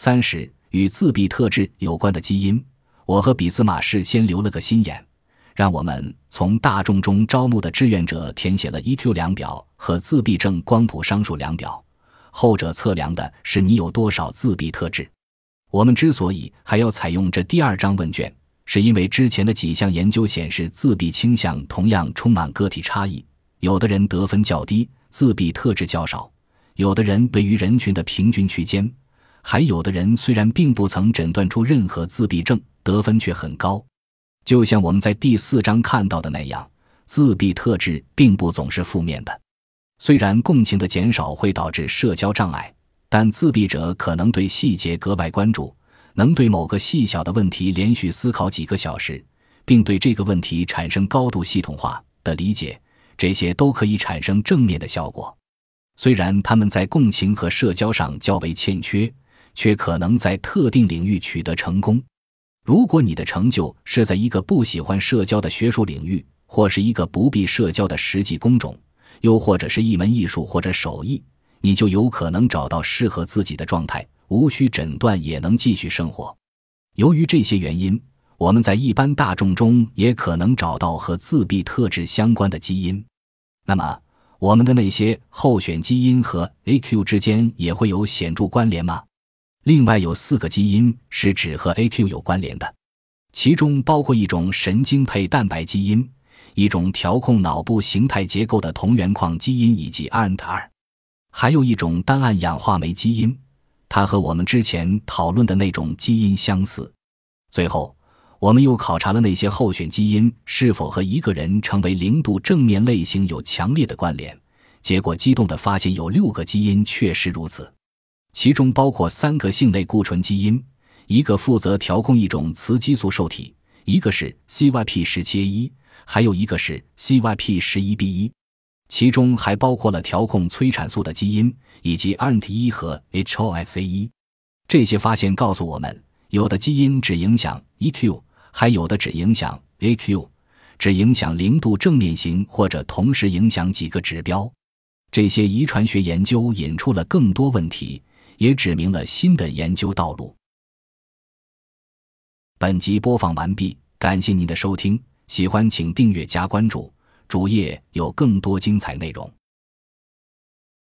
三十与自闭特质有关的基因，我和俾斯马事先留了个心眼，让我们从大众中招募的志愿者填写了 EQ 量表和自闭症光谱商数量表，后者测量的是你有多少自闭特质。我们之所以还要采用这第二张问卷，是因为之前的几项研究显示，自闭倾向同样充满个体差异，有的人得分较低，自闭特质较少；有的人位于人群的平均区间，还有的人虽然并不曾诊断出任何自闭症，得分却很高。就像我们在第四章看到的那样，自闭特质并不总是负面的。虽然共情的减少会导致社交障碍。但自闭者可能对细节格外关注，能对某个细小的问题连续思考几个小时，并对这个问题产生高度系统化的理解，这些都可以产生正面的效果。虽然他们在共情和社交上较为欠缺，却可能在特定领域取得成功。如果你的成就是在一个不喜欢社交的学术领域，或是一个不必社交的实际工种，又或者是一门艺术或者手艺。你就有可能找到适合自己的状态，无需诊断也能继续生活。由于这些原因，我们在一般大众中也可能找到和自闭特质相关的基因。那么，我们的那些候选基因和 AQ 之间也会有显著关联吗？另外有四个基因是只和 AQ 有关联的，其中包括一种神经配蛋白基因、一种调控脑部形态结构的同源矿基因以及 ANT2。还有一种单胺氧化酶基因，它和我们之前讨论的那种基因相似。最后，我们又考察了那些候选基因是否和一个人成为零度正面类型有强烈的关联。结果激动地发现，有六个基因确实如此，其中包括三个性类固醇基因，一个负责调控一种雌激素受体，一个是 CYP 十七 A 一，还有一个是 CYP 十一 B 一。其中还包括了调控催产素的基因，以及 ANT1 和 HOFA1。这些发现告诉我们，有的基因只影响 EQ，还有的只影响 AQ，只影响零度正面型，或者同时影响几个指标。这些遗传学研究引出了更多问题，也指明了新的研究道路。本集播放完毕，感谢您的收听，喜欢请订阅加关注。主页有更多精彩内容。